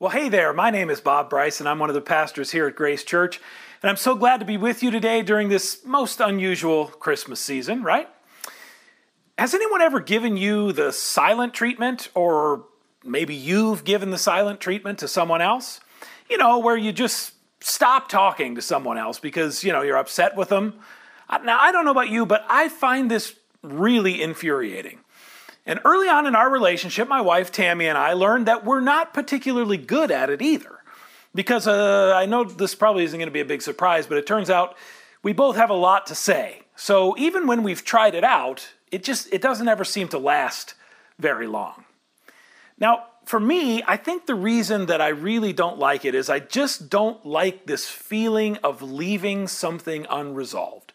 Well, hey there, my name is Bob Bryce, and I'm one of the pastors here at Grace Church. And I'm so glad to be with you today during this most unusual Christmas season, right? Has anyone ever given you the silent treatment, or maybe you've given the silent treatment to someone else? You know, where you just stop talking to someone else because, you know, you're upset with them. Now, I don't know about you, but I find this really infuriating. And early on in our relationship, my wife Tammy and I learned that we're not particularly good at it either. Because uh, I know this probably isn't going to be a big surprise, but it turns out we both have a lot to say. So even when we've tried it out, it just it doesn't ever seem to last very long. Now, for me, I think the reason that I really don't like it is I just don't like this feeling of leaving something unresolved.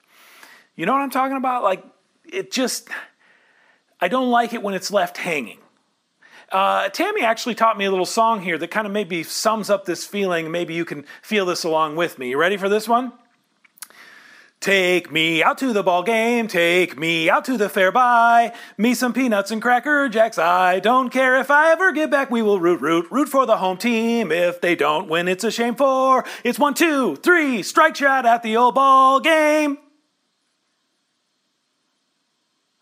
You know what I'm talking about? Like it just I don't like it when it's left hanging. Uh, Tammy actually taught me a little song here that kind of maybe sums up this feeling. Maybe you can feel this along with me. You ready for this one? Take me out to the ball game, take me out to the fair, buy me some peanuts and cracker jacks. I don't care if I ever get back, we will root, root, root for the home team. If they don't win, it's a shame for it's one, two, three, strike shot at the old ball game.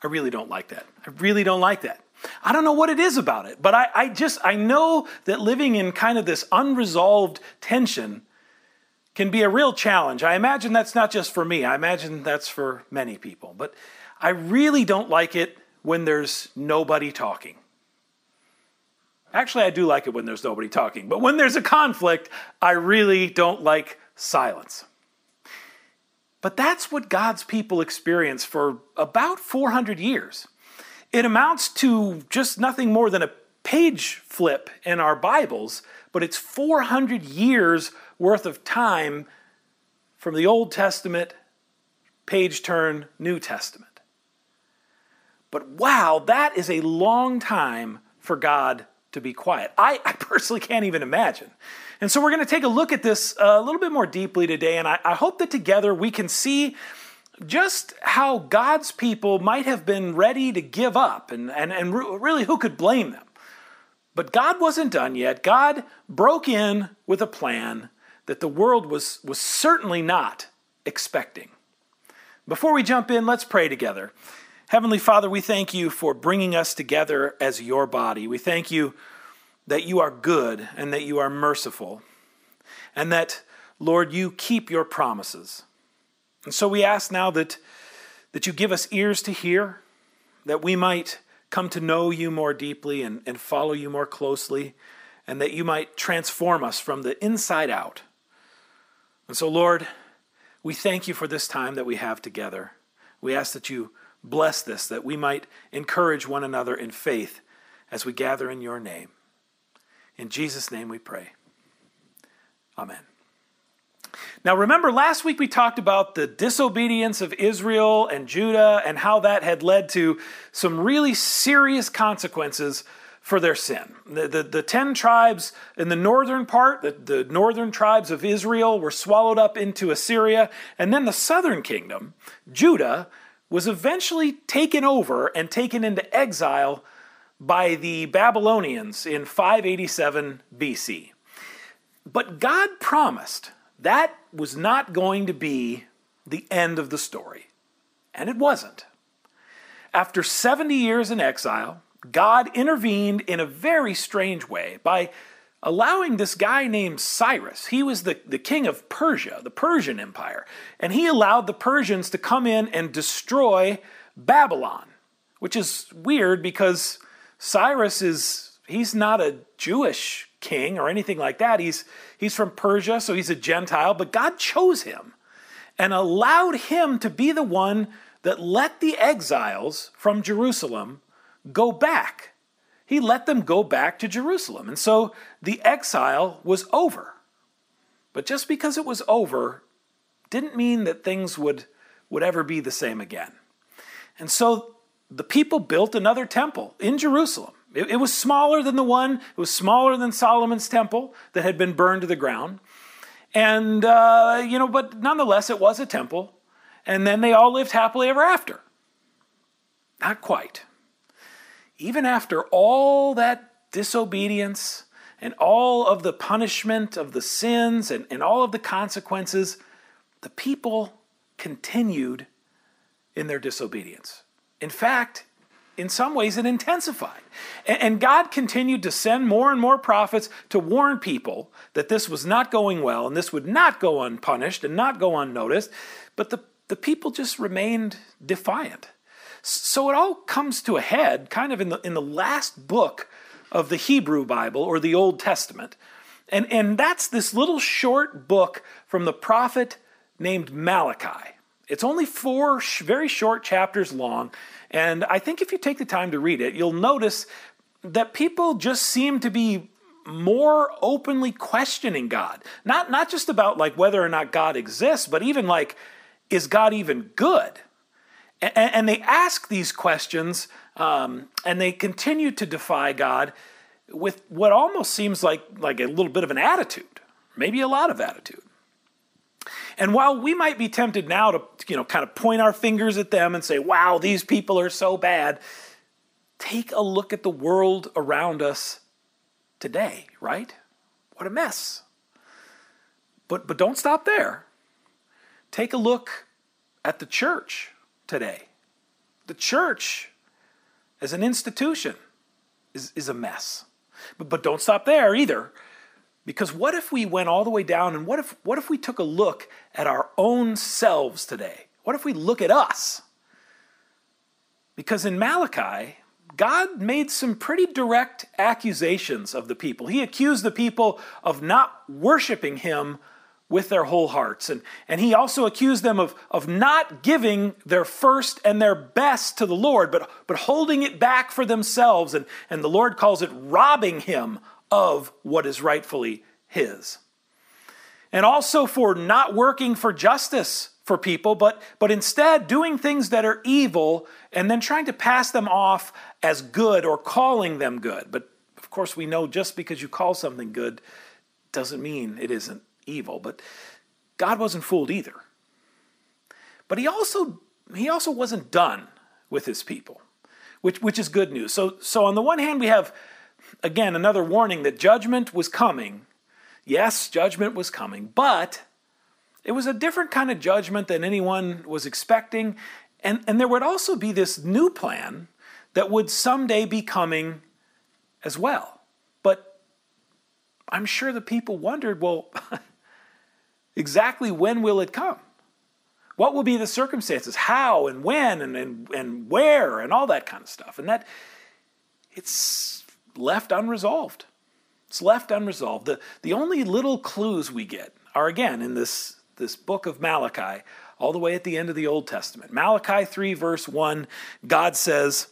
I really don't like that. I really don't like that. I don't know what it is about it, but I, I just, I know that living in kind of this unresolved tension can be a real challenge. I imagine that's not just for me, I imagine that's for many people. But I really don't like it when there's nobody talking. Actually, I do like it when there's nobody talking, but when there's a conflict, I really don't like silence. But that's what God's people experience for about 400 years. It amounts to just nothing more than a page flip in our Bibles, but it's 400 years worth of time from the Old Testament, page turn, New Testament. But wow, that is a long time for God to be quiet. I, I personally can't even imagine. And so we're going to take a look at this a little bit more deeply today, and I, I hope that together we can see just how God's people might have been ready to give up, and, and, and really who could blame them. But God wasn't done yet. God broke in with a plan that the world was, was certainly not expecting. Before we jump in, let's pray together. Heavenly Father, we thank you for bringing us together as your body. We thank you that you are good and that you are merciful, and that, Lord, you keep your promises. And so we ask now that, that you give us ears to hear, that we might come to know you more deeply and, and follow you more closely, and that you might transform us from the inside out. And so, Lord, we thank you for this time that we have together. We ask that you bless this, that we might encourage one another in faith as we gather in your name. In Jesus' name we pray. Amen. Now, remember, last week we talked about the disobedience of Israel and Judah and how that had led to some really serious consequences for their sin. The, the, the, ten tribes in the northern part, the, the northern tribes of Israel, were swallowed up into Assyria, and then the southern kingdom, Judah, was eventually taken over and taken into exile by the Babylonians in 587 BC. But God promised that was not going to be the end of the story. And it wasn't. After 70 years in exile, God intervened in a very strange way by allowing this guy named Cyrus, he was the, the king of Persia, the Persian Empire, and he allowed the Persians to come in and destroy Babylon, which is weird because Cyrus is he's not a Jewish king or anything like that. He's he's from Persia, so he's a Gentile, but God chose him and allowed him to be the one that let the exiles from Jerusalem go back. He let them go back to Jerusalem. And so the exile was over. But just because it was over didn't mean that things would, would ever be the same again. And so the people built another temple in Jerusalem. It, it, was smaller than the one, it was smaller than Solomon's temple that had been burned to the ground. And, uh, you know, but nonetheless, it was a temple. And then they all lived happily ever after. Not quite. Even after all that disobedience and all of the punishment of the sins and, and all of the consequences, the people continued in their disobedience. In fact, in some ways, it intensified. And God continued to send more and more prophets to warn people that this was not going well and this would not go unpunished and not go unnoticed. But the, the people just remained defiant. So it all comes to a head kind of in the, in the last book of the Hebrew Bible or the Old Testament. And, and that's this little short book from the prophet named Malachi. It's only four very short chapters long. And I think if you take the time to read it, you'll notice that people just seem to be more openly questioning God. Not, not just about like whether or not God exists, but even like, is God even good? And, and they ask these questions um, and they continue to defy God with what almost seems like, like a little bit of an attitude, maybe a lot of attitude. And while we might be tempted now to, you know, kind of point our fingers at them and say, wow, these people are so bad, take a look at the world around us today, right? What a mess. But, but don't stop there. Take a look at the church today. The church as an institution is, is a mess. But, but don't stop there either. Because what if we went all the way down and what if, what if we took a look at our own selves today? What if we look at us? Because in Malachi, God made some pretty direct accusations of the people. He accused the people of not worshiping Him with their whole hearts. And, and He also accused them of, of not giving their first and their best to the Lord, but, but holding it back for themselves. And, and the Lord calls it robbing Him of what is rightfully his. And also for not working for justice for people, but, but instead doing things that are evil and then trying to pass them off as good or calling them good. But of course, we know just because you call something good doesn't mean it isn't evil. But God wasn't fooled either. But he also he also wasn't done with his people, which which is good news. So so on the one hand we have again, another warning that judgment was coming. Yes, judgment was coming, but it was a different kind of judgment than anyone was expecting. And, and there would also be this new plan that would someday be coming as well. But I'm sure the people wondered well, exactly when will it come? What will be the circumstances? How and when and, and, and where and all that kind of stuff. And that it's left unresolved. It's left unresolved. The, the only little clues we get are again in this, this book of Malachi, all the way at the end of the Old Testament. Malachi 3, verse 1, God says,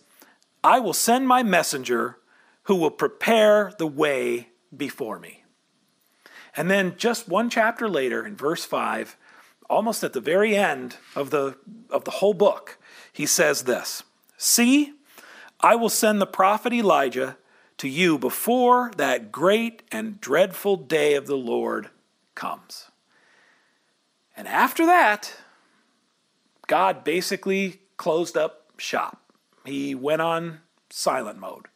I will send my messenger who will prepare the way before me. And then just one chapter later, in verse 5, almost at the very end of the, of the whole book, he says this See, I will send the prophet Elijah to you before that great and dreadful day of the Lord comes. And after that, God basically closed up shop. He went on silent mode.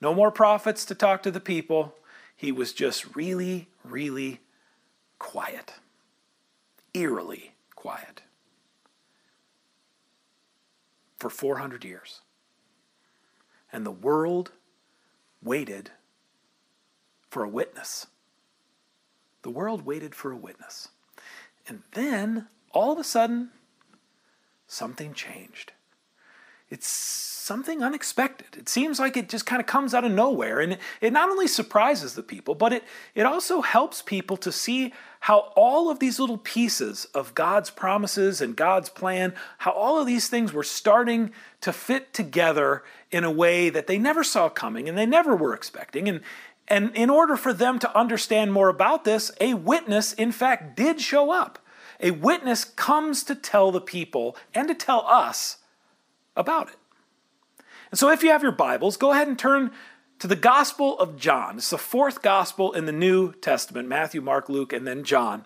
No more prophets to talk to the people. He was just really, really quiet, eerily quiet for 400 years. And the world waited for a witness. The world waited for a witness. And then, all of a sudden, something changed. It's something unexpected. It seems like it just kind of comes out of nowhere. And it not only surprises the people, but it, it also helps people to see how all of these little pieces of God's promises and God's plan, how all of these things were starting to fit together in a way that they never saw coming and they never were expecting. And, and in order for them to understand more about this, a witness, in fact, did show up. A witness comes to tell the people and to tell us about it. And so, if you have your Bibles, go ahead and turn to the Gospel of John. It's the fourth Gospel in the New Testament Matthew, Mark, Luke, and then John.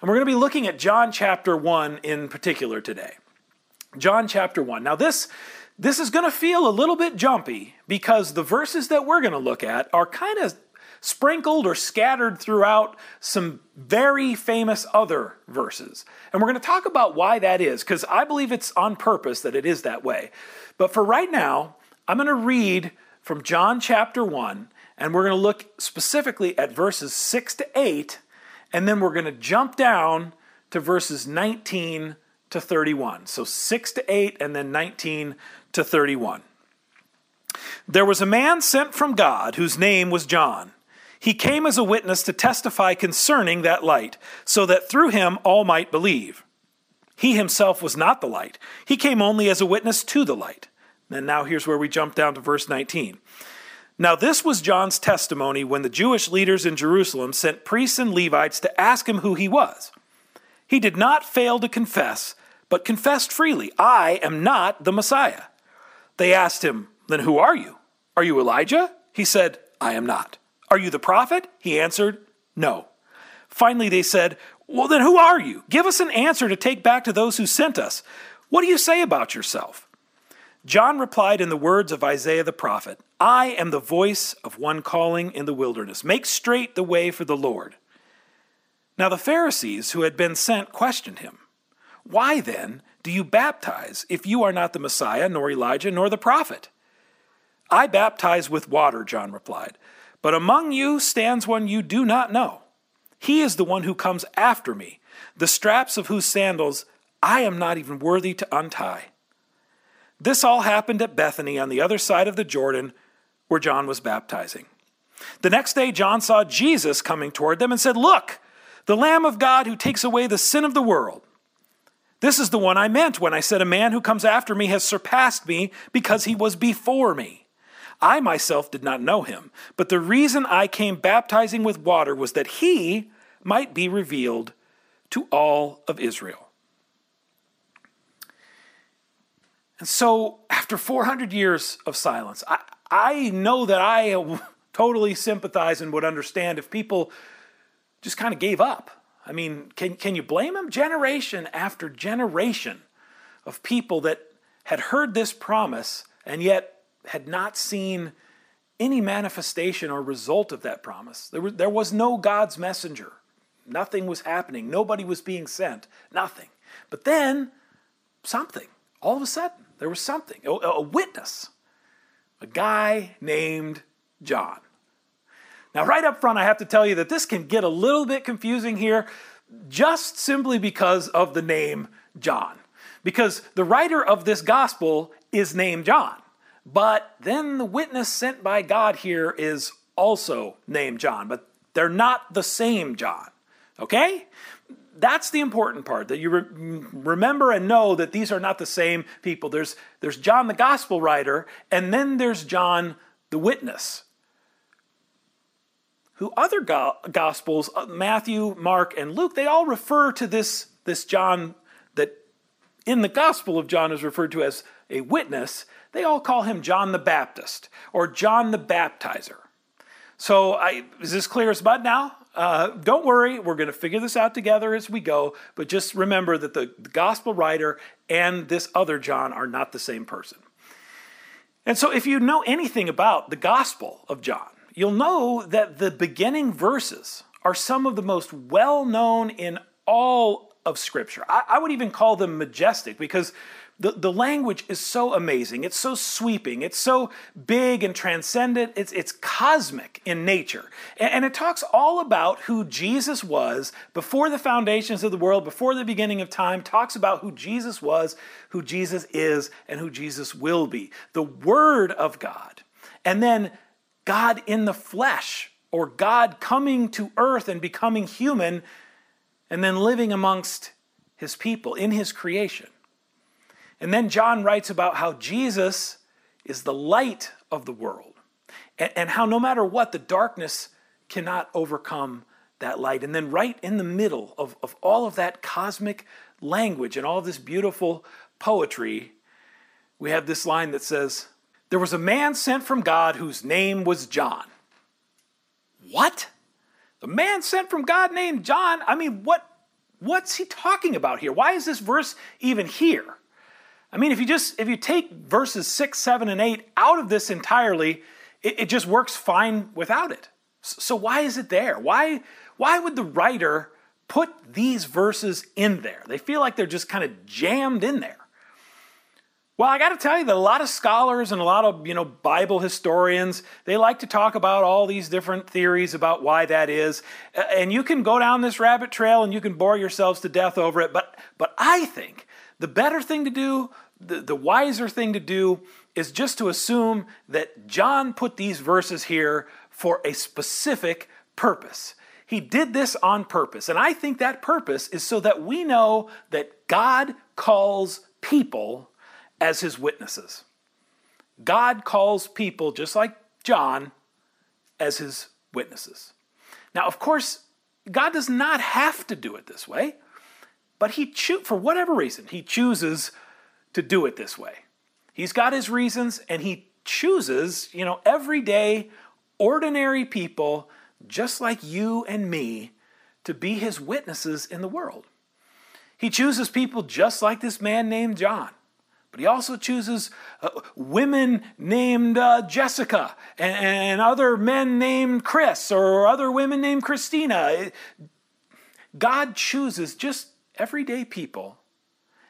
And we're going to be looking at John chapter 1 in particular today. John chapter 1. Now, this, this is going to feel a little bit jumpy because the verses that we're going to look at are kind of sprinkled or scattered throughout some very famous other verses. And we're going to talk about why that is, because I believe it's on purpose that it is that way. But for right now, I'm going to read from John chapter 1, and we're going to look specifically at verses 6 to 8, and then we're going to jump down to verses 19 to 31. So 6 to 8, and then 19 to 31. There was a man sent from God whose name was John. He came as a witness to testify concerning that light, so that through him all might believe. He himself was not the light, he came only as a witness to the light. And now here's where we jump down to verse 19. Now, this was John's testimony when the Jewish leaders in Jerusalem sent priests and Levites to ask him who he was. He did not fail to confess, but confessed freely, I am not the Messiah. They asked him, Then who are you? Are you Elijah? He said, I am not. Are you the prophet? He answered, No. Finally, they said, Well, then who are you? Give us an answer to take back to those who sent us. What do you say about yourself? John replied in the words of Isaiah the prophet I am the voice of one calling in the wilderness. Make straight the way for the Lord. Now the Pharisees who had been sent questioned him. Why then do you baptize if you are not the Messiah, nor Elijah, nor the prophet? I baptize with water, John replied, but among you stands one you do not know. He is the one who comes after me, the straps of whose sandals I am not even worthy to untie. This all happened at Bethany on the other side of the Jordan where John was baptizing. The next day, John saw Jesus coming toward them and said, Look, the Lamb of God who takes away the sin of the world. This is the one I meant when I said, A man who comes after me has surpassed me because he was before me. I myself did not know him, but the reason I came baptizing with water was that he might be revealed to all of Israel. And so, after 400 years of silence, I, I know that I totally sympathize and would understand if people just kind of gave up. I mean, can, can you blame them? Generation after generation of people that had heard this promise and yet had not seen any manifestation or result of that promise. There was, there was no God's messenger. Nothing was happening. Nobody was being sent. Nothing. But then, something. All of a sudden, there was something, a, a witness, a guy named John. Now, right up front, I have to tell you that this can get a little bit confusing here just simply because of the name John. Because the writer of this gospel is named John. But then the witness sent by God here is also named John, but they're not the same John. Okay? that's the important part that you re- remember and know that these are not the same people. There's, there's John the gospel writer, and then there's John the witness. Who other go- gospels, uh, Matthew, Mark, and Luke, they all refer to this, this John that in the gospel of John is referred to as a witness. They all call him John the Baptist or John the Baptizer. So, I, is this clear as mud now? Uh, don't worry, we're going to figure this out together as we go, but just remember that the, the gospel writer and this other John are not the same person. And so, if you know anything about the gospel of John, you'll know that the beginning verses are some of the most well known in all of Scripture. I, I would even call them majestic because the, the language is so amazing. It's so sweeping. It's so big and transcendent. It's, it's cosmic in nature. And, and it talks all about who Jesus was before the foundations of the world, before the beginning of time, talks about who Jesus was, who Jesus is, and who Jesus will be. The Word of God. And then God in the flesh, or God coming to earth and becoming human, and then living amongst his people in his creation. And then John writes about how Jesus is the light of the world and, and how no matter what, the darkness cannot overcome that light. And then, right in the middle of, of all of that cosmic language and all this beautiful poetry, we have this line that says, There was a man sent from God whose name was John. What? The man sent from God named John? I mean, what, what's he talking about here? Why is this verse even here? I mean, if you just if you take verses six, seven, and eight out of this entirely, it, it just works fine without it. So why is it there? Why, why would the writer put these verses in there? They feel like they're just kind of jammed in there. Well, I got to tell you that a lot of scholars and a lot of, you know, Bible historians, they like to talk about all these different theories about why that is. And you can go down this rabbit trail and you can bore yourselves to death over it, but but I think the better thing to do, the, the wiser thing to do is just to assume that John put these verses here for a specific purpose. He did this on purpose. And I think that purpose is so that we know that God calls people as his witnesses. God calls people, just like John, as his witnesses. Now, of course, God does not have to do it this way, but he cho- for whatever reason, he chooses to do it this way. He's got his reasons and he chooses, you know, everyday, ordinary people just like you and me to be his witnesses in the world. He chooses people just like this man named John but he also chooses uh, women named uh, Jessica and, and, other men named Chris or other women named Christina. God chooses just everyday people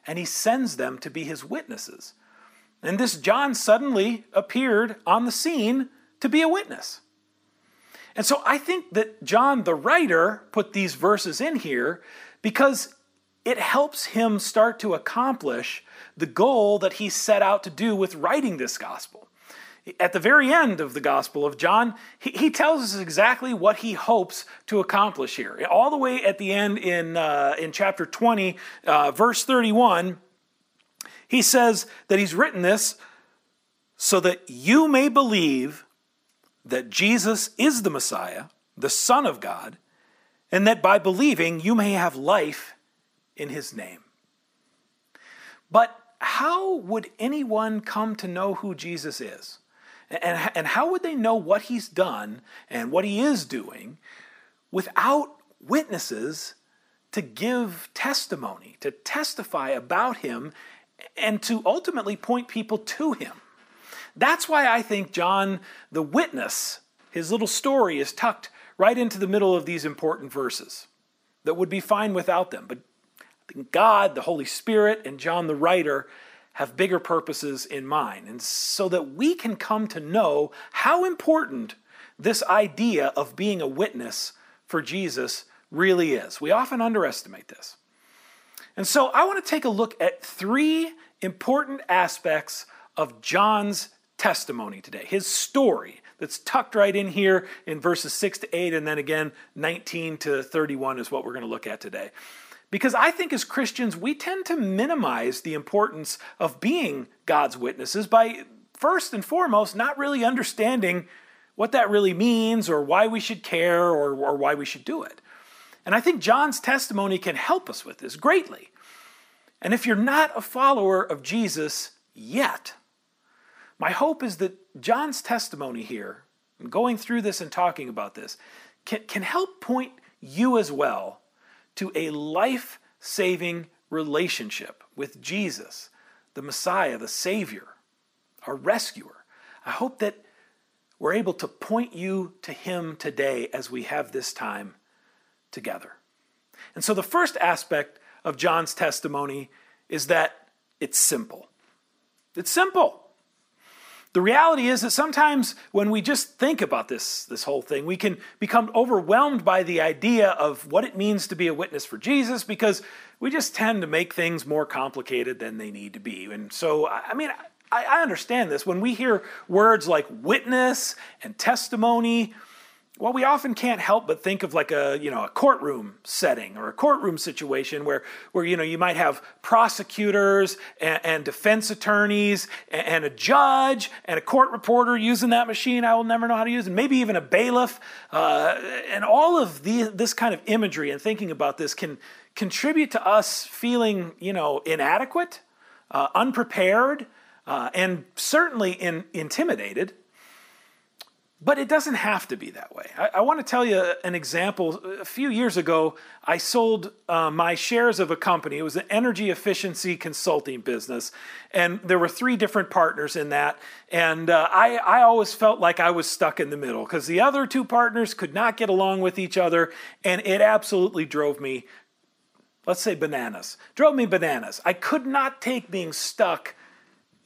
and he sends them to be his witnesses. And this John suddenly appeared on the scene to be a witness. And so I think that John, the writer, put these verses in here because it helps him start to accomplish the goal that he set out to do with writing this gospel. At the very end of the Gospel of John, he, he tells us exactly what he hopes to accomplish here. All the way at the end in, uh, in chapter 20, uh, verse 31, he says that he's written this so that you may believe that Jesus is the Messiah, the Son of God, and that by believing you may have life in his name. But how would anyone come to know who Jesus is? And, and how would they know what he's done and what he is doing without witnesses to give testimony, to testify about him, and to ultimately point people to him? That's why I think John, the witness, his little story is tucked right into the middle of these important verses that would be fine without them. But God, the Holy Spirit, and John the writer have bigger purposes in mind. And so that we can come to know how important this idea of being a witness for Jesus really is. We often underestimate this. And so I want to take a look at three important aspects of John's testimony today, his story that's tucked right in here in verses 6 to 8, and then again 19 to 31 is what we're going to look at today. Because I think as Christians, we tend to minimize the importance of being God's witnesses by first and foremost not really understanding what that really means or why we should care or, or why we should do it. And I think John's testimony can help us with this greatly. And if you're not a follower of Jesus yet, my hope is that John's testimony here, going through this and talking about this, can, can help point you as well to a life saving relationship with Jesus, the Messiah, the Savior, our rescuer. I hope that we're able to point you to Him today as we have this time together. And so, the first aspect of John's testimony is that it's simple. It's simple. The reality is that sometimes when we just think about this, this whole thing, we can become overwhelmed by the idea of what it means to be a witness for Jesus because we just tend to make things more complicated than they need to be. And so, I mean, I, I understand this. When we hear words like witness and testimony, well, we often can't help but think of like a you know a courtroom setting or a courtroom situation where where you know you might have prosecutors and, and defense attorneys and, and, a judge and a court reporter using that machine I will never know how to use and maybe even a bailiff. Uh, and all of the, this kind of imagery and thinking about this can contribute to us feeling you know inadequate, uh, unprepared, uh, and certainly in, intimidated But it doesn't have to be that way. I, I want to tell you an example. A few years ago, I sold uh, my shares of a company. It was an energy efficiency consulting business, and there were three different partners in that. And uh, I, I always felt like I was stuck in the middle because the other two partners could not get along with each other, and it absolutely drove me, let's say, bananas. Drove me bananas. I could not take being stuck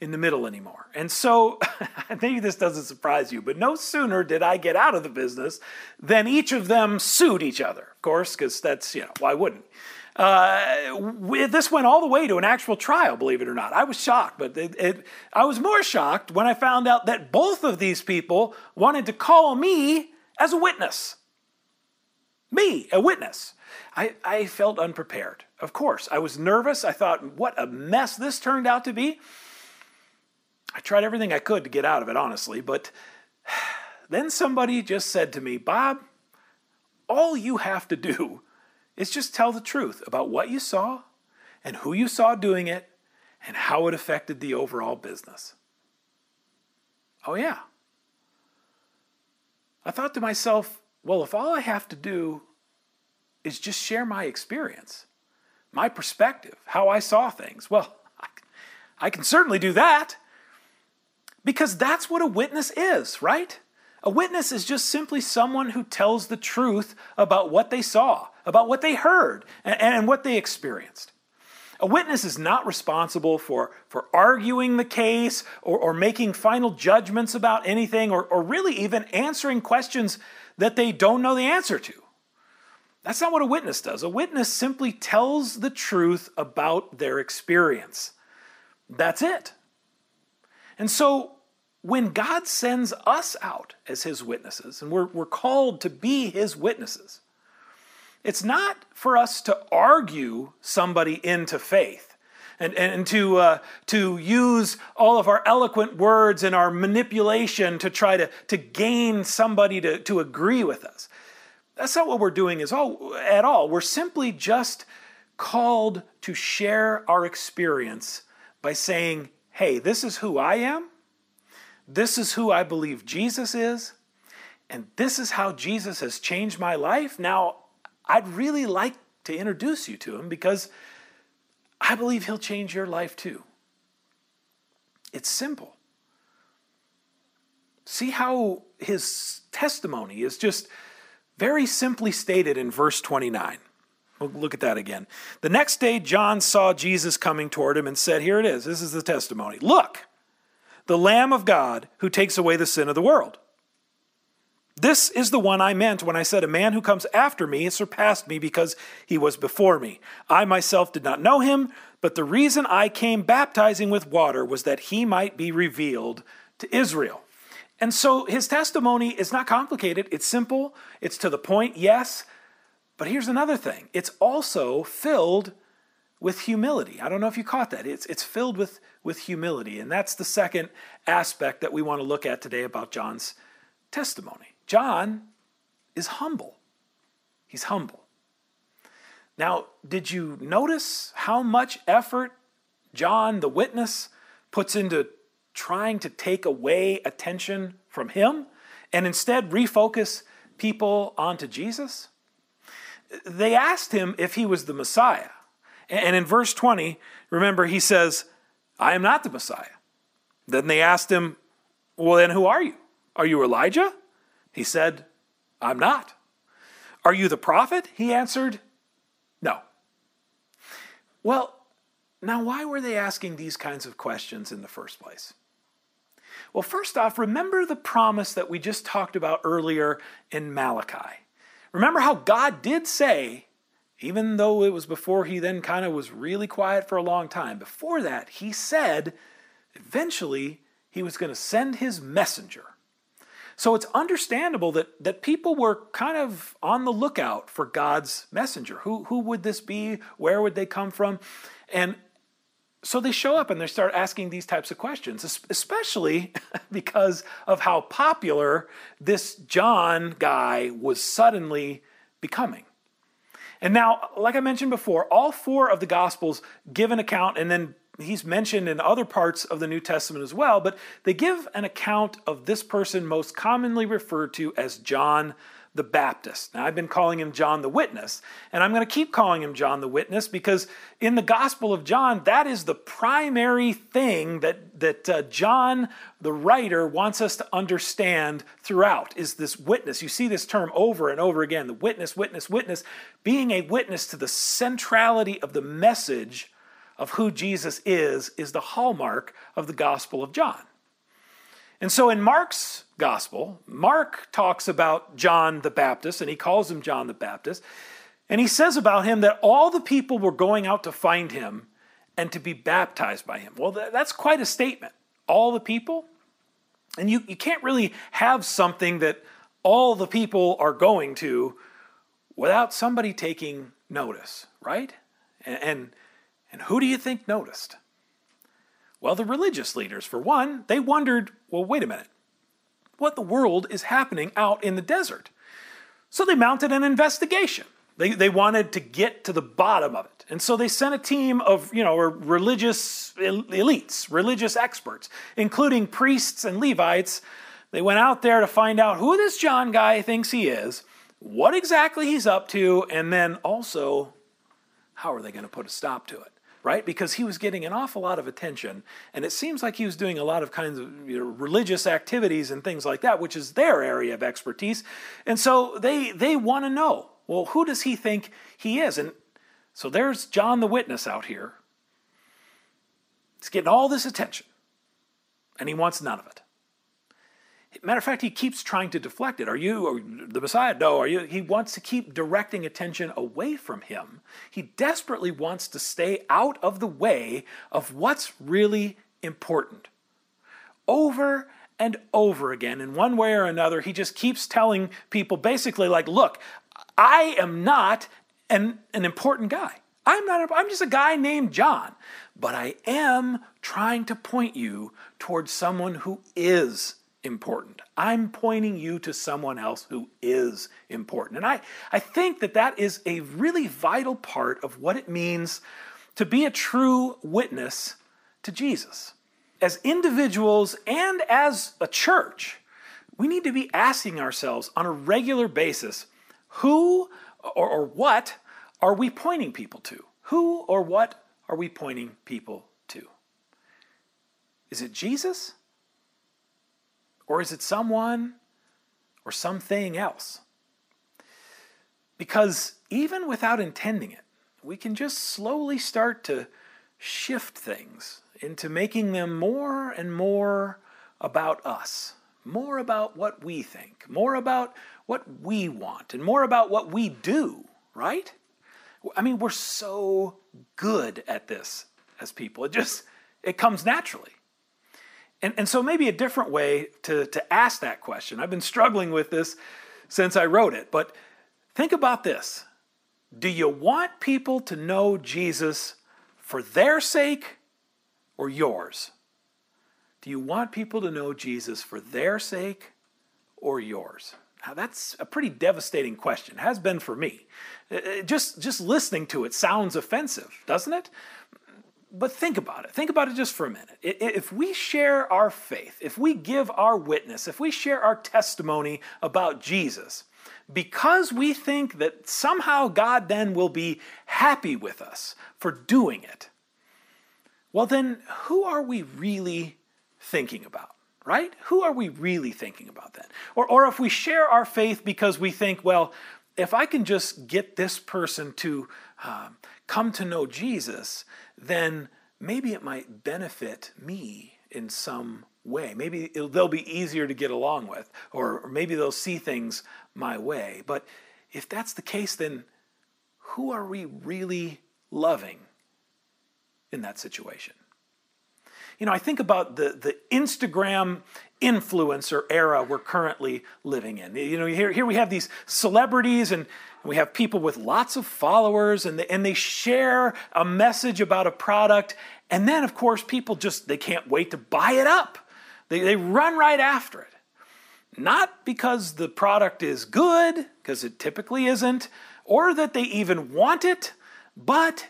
in the middle anymore. And so, maybe this doesn't surprise you, but no sooner did I get out of the business than each of them sued each other, of course, because that's, you know, why wouldn't? Uh, we, this went all the way to an actual trial, believe it or not. I was shocked, but it, it, I was more shocked when I found out that both of these people wanted to call me as a witness. Me, a witness. I, I felt unprepared. Of course, I was nervous. I thought, what a mess this turned out to be. I tried everything I could to get out of it, honestly, but then somebody just said to me, Bob, all you have to do is just tell the truth about what you saw and who you saw doing it and how it affected the overall business. Oh, yeah. I thought to myself, well, if all I have to do is just share my experience, my perspective, how I saw things, well, I can certainly do that. Because that's what a witness is, right? A witness is just simply someone who tells the truth about what they saw, about what they heard, and, and, what they experienced. A witness is not responsible for, for arguing the case or, or making final judgments about anything or, or really even answering questions that they don't know the answer to. That's not what a witness does. A witness simply tells the truth about their experience. That's it. And so when God sends us out as his witnesses, and we're, we're called to be his witnesses, it's not for us to argue somebody into faith and, and to, uh, to use all of our eloquent words and our manipulation to try to, to gain somebody to, to agree with us. That's not what we're doing is all, at all. We're simply just called to share our experience by saying, hey, this is who I am this is who I believe Jesus is, and this is how Jesus has changed my life. Now, I'd really like to introduce you to him because I believe he'll change your life too. It's simple. See how his testimony is just very simply stated in verse 29. We'll look at that again. The next day, John saw Jesus coming toward him and said, Here it is. This is the testimony. Look, the Lamb of God who takes away the sin of the world. This is the one I meant when I said, A man who comes after me surpassed me because he was before me. I myself did not know him, but the reason I came baptizing with water was that he might be revealed to Israel. And so his testimony is not complicated, it's simple, it's to the point, yes. But here's another thing it's also filled with humility. I don't know if you caught that. It's, it's filled with, with humility. And that's the second aspect that we want to look at today about John's testimony. John is humble. He's humble. Now, did you notice how much effort John, the witness, puts into trying to take away attention from him and instead refocus people onto Jesus? They asked him if he was the Messiah. And in verse 20, remember, he says, I am not the Messiah. Then they asked him, Well, then who are you? Are you Elijah? He said, I'm not. Are you the prophet? He answered, No. Well, now why were they asking these kinds of questions in the first place? Well, first off, remember the promise that we just talked about earlier in Malachi. Remember how God did say even though it was before he then kind of was really quiet for a long time, before that, he said eventually he was going to send his messenger. So it's understandable that, that people were kind of on the lookout for God's messenger. Who, who would this be? Where would they come from? And so they show up and they start asking these types of questions, especially because of how popular this John guy was suddenly becoming. And now, like I mentioned before, all four of the Gospels give an account and then he's mentioned in other parts of the New Testament as well, but they give an account of this person most commonly referred to as John the Baptist. Now, I've been calling him John the Witness, and I'm going to keep calling him John the Witness because in the Gospel of John, that is the primary thing that, that uh, John, the writer, wants us to understand throughout is this witness. You see this term over and over again the witness, witness, witness. Being a witness to the centrality of the message of who Jesus is is the hallmark of the Gospel of John. And so in Mark's gospel, Mark talks about John the Baptist, and he calls him John the Baptist. And he says about him that all the people were going out to find him and to be baptized by him. Well, that's quite a statement. All the people? And you, you can't really have something that all the people are going to without somebody taking notice, right? And, and, and who do you think noticed? Well, the religious leaders, for one, they wondered well, wait a minute. What the world is happening out in the desert? So they mounted an investigation. They, they wanted to get to the bottom of it. And so they sent a team of, you know, religious elites, religious experts, including priests and Levites. They went out there to find out who this John guy thinks he is, what exactly he's up to, and then also how are they going to put a stop to it? Right? Because he was getting an awful lot of attention, and it seems like he was doing a lot of kinds of you know, religious activities and things like that, which is their area of expertise. And so they they want to know, well, who does he think he is? And so there's John the Witness out here. He's getting all this attention, and he wants none of it. Matter of fact, he keeps trying to deflect it. Are you the Messiah? No. Are you? He wants to keep directing attention away from him. He desperately wants to stay out of the way of what's really important. Over and over again, in one way or another, he just keeps telling people basically, like, look, I am not an, an important guy. I'm not, I'm just a guy named John, but I am trying to point you towards someone who is important. I'm pointing you to someone else who is important. And I, I think that that is a really vital part of what it means to be a true witness to Jesus. As individuals and as a church, we need to be asking ourselves on a regular basis who or, or what are we pointing people to? Who or what are we pointing people to? Is it Jesus? Or is it someone or something else? Because even without intending it, we can just slowly start to shift things into making them more and more about us, more about what we think, more about what we want, and more about what we do, right? I mean, we're so good at this as people. It just it comes naturally. And, and so, maybe a different way to, to ask that question. I've been struggling with this since I wrote it, but think about this Do you want people to know Jesus for their sake or yours? Do you want people to know Jesus for their sake or yours? Now, that's a pretty devastating question, has been for me. Uh, uh, just, just listening to it sounds offensive, doesn't it? But think about it. Think about it just for a minute. If we share our faith, if we give our witness, if we share our testimony about Jesus, because we think that somehow God then will be happy with us for doing it, well, then who are we really thinking about? Right? Who are we really thinking about then? Or, or if we share our faith because we think, well, if I can just get this person to um, come to know Jesus, then maybe it might benefit me in some way. Maybe they'll be easier to get along with, or, maybe they'll see things my way. But if that's the case, then who are we really loving in that situation? You know, I think about the, the Instagram influencer era we're currently living in. You know, here, here we have these celebrities and we have people with lots of followers and and they share a message about a product. And then, of course, people just, they can't wait to buy it up. They, they run right after it. Not because the product is good, because it typically isn't, or that they even want it, but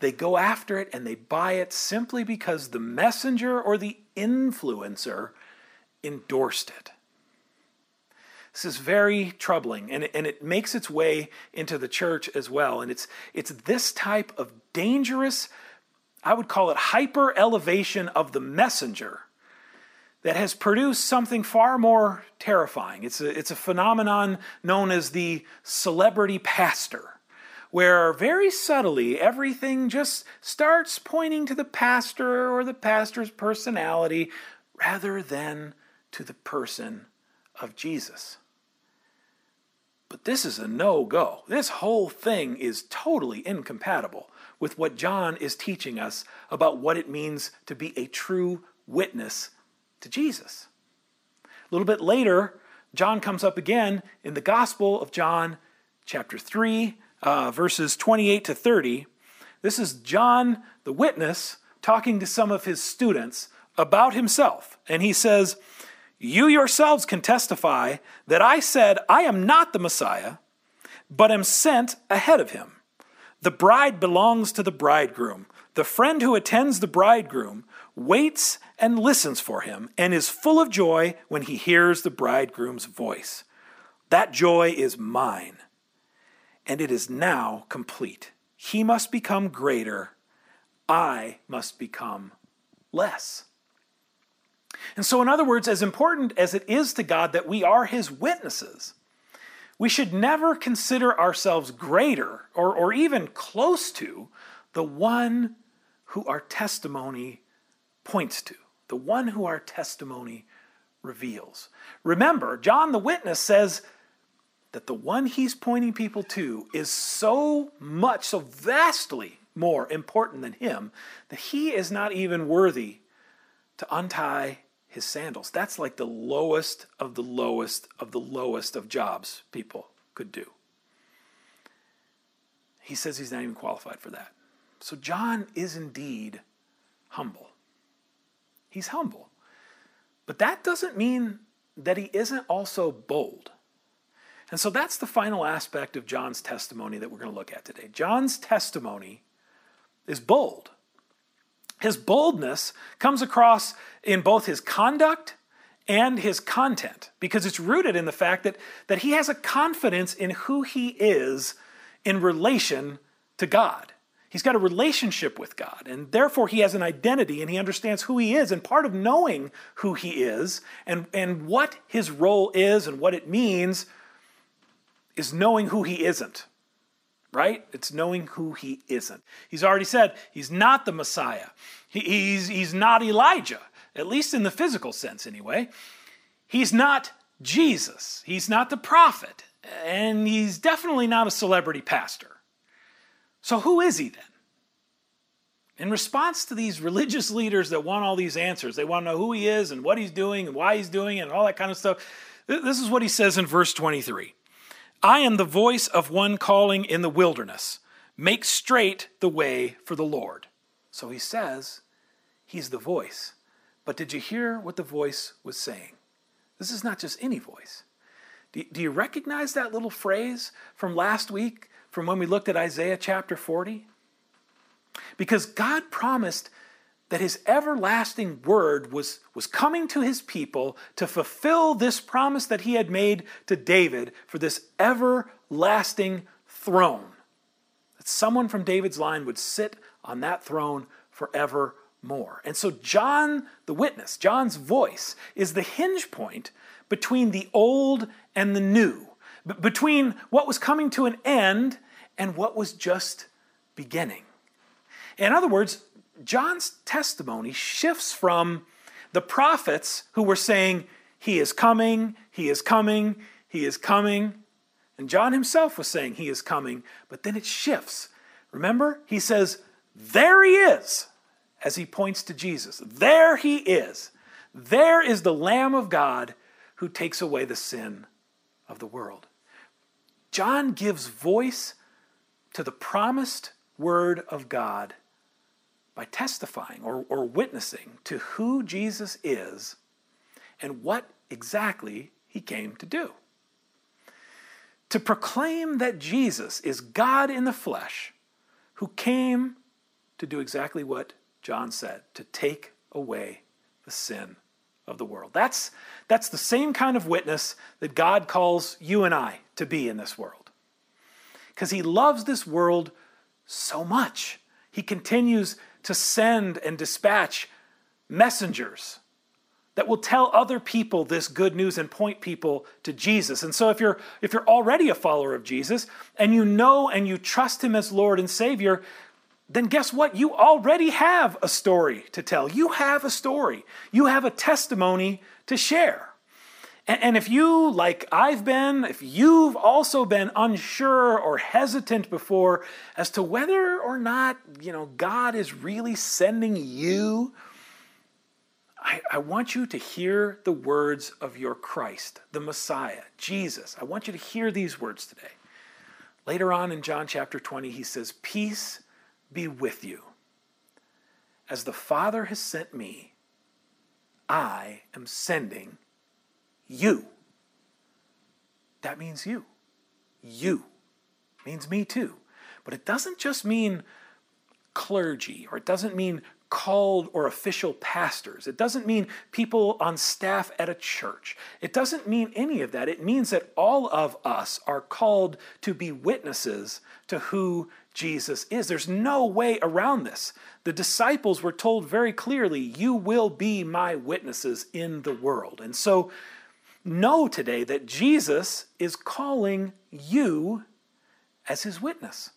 they go after it and they buy it simply because the messenger or the influencer endorsed it. This is very troubling, and it, and it makes its way into the church as well. And it's, it's this type of dangerous, I would call it hyper elevation of the messenger that has produced something far more terrifying. It's a, it's a phenomenon known as the celebrity pastor, where very subtly everything just starts pointing to the pastor or the pastor's personality rather than to the person of Jesus. But this is a no go. This whole thing is totally incompatible with what John is teaching us about what it means to be a true witness to Jesus. A little bit later, John comes up again in the Gospel of John, chapter 3, uh, verses 28 to 30. This is John, the witness, talking to some of his students about himself. And he says, You yourselves can testify that I said, I am not the Messiah, but am sent ahead of him. The bride belongs to the bridegroom. The friend who attends the bridegroom waits and listens for him, and is full of joy when he hears the bridegroom's voice. That joy is mine, and it is now complete. He must become greater, I must become less. And so, in other words, as important as it is to God that we are his witnesses, we should never consider ourselves greater or, or even close to the one who our testimony points to, the one who our testimony reveals. Remember, John the witness says that the one he's pointing people to is so much, so vastly more important than him that he is not even worthy to untie his sandals. That's like the lowest of the lowest of the lowest of jobs people could do. He says he's not even qualified for that. So John is indeed humble. He's humble. But that doesn't mean that he isn't also bold. And so that's the final aspect of John's testimony that we're going to look at today. John's testimony is bold. His boldness comes across in both his conduct and his content because it's rooted in the fact that, that he has a confidence in who he is in relation to God. He's got a relationship with God, and therefore he has an identity and he understands who he is. And part of knowing who he is and, and what his role is and what it means is knowing who he isn't, right? It's knowing who he isn't. He's already said he's not the Messiah, he, he's, he's not Elijah, at least in the physical sense, anyway. He's not Jesus, he's not the prophet, and he's definitely not a celebrity pastor. So, who is he then? In response to these religious leaders that want all these answers, they want to know who he is and what he's doing and why he's doing it and all that kind of stuff. This is what he says in verse 23 I am the voice of one calling in the wilderness, make straight the way for the Lord. So he says he's the voice. But did you hear what the voice was saying? This is not just any voice. Do, you recognize that little phrase from last week from when we looked at Isaiah chapter 40? Because God promised that his everlasting word was, was coming to his people to fulfill this promise that he had made to David for this everlasting throne. That someone from David's line would sit on that throne forevermore. And so, John, the witness, John's voice, is the hinge point between the old and the new between what was coming to an end and what was just beginning. In other words, John's testimony shifts from the prophets who were saying, He is coming, He is coming, He is coming. And John himself was saying, He is coming, but then it shifts. Remember, he says, There He is, as he points to Jesus. There He is. There is the Lamb of God who takes away the sin of the world. John gives voice to the promised word of God by testifying or, or witnessing to who Jesus is and what exactly he came to do. To proclaim that Jesus is God in the flesh who came to do exactly what John said to take away the sin of the world. That's, that's the same kind of witness that God calls you and I to be in this world. Because He loves this world so much. He continues to send and dispatch messengers that will tell other people this good news and point people to Jesus. And so if you're if you're already a follower of Jesus and you know and you trust him as Lord and Savior, then guess what? You already have a story to tell. You have a story. You have a testimony to share. And, if you, like I've been, if you've also been unsure or hesitant before as to whether or not, you know, God is really sending you I, I, want you to hear the words of your Christ, the Messiah, Jesus. I want you to hear these words today. Later on in John chapter 20, he says, Peace be with you. As the Father has sent me, I am sending you. That means you. You means me too. But it doesn't just mean clergy, or it doesn't mean called or official pastors. It doesn't mean people on staff at a church. It doesn't mean any of that. It means that all of us are called to be witnesses to who Jesus is. There's no way around this. The disciples were told very clearly, You will be my witnesses in the world. And so, know today that Jesus is calling you as his witness.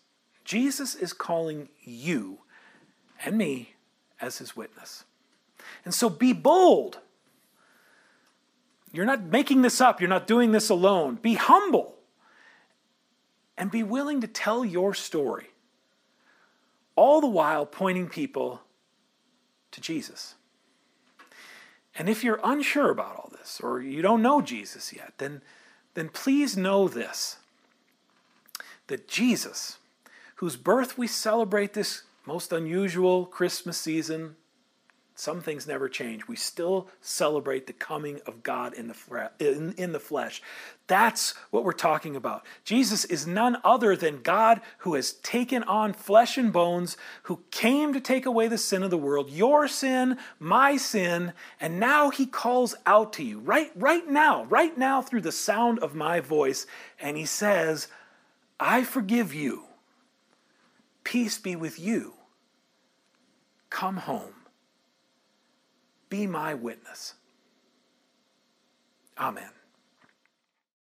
Jesus is calling you and me as his witness. And so be bold. You're not making this up, you're not doing this alone. Be humble and be willing to tell your story, all the while pointing people to Jesus. And if you're unsure about all this, or you don't know Jesus yet, then, then please know this that Jesus, whose birth we celebrate this most unusual Christmas season, some things never change. We still celebrate the coming of God in the, fre- in, in, the flesh. That's what we're talking about. Jesus is none other than God who has taken on flesh and bones, who came to take away the sin of the world, your sin, my sin, and now he calls out to you right, right now, right now through the sound of my voice, and he says, I forgive you. Peace be with you. Come home. Be my witness. Amen.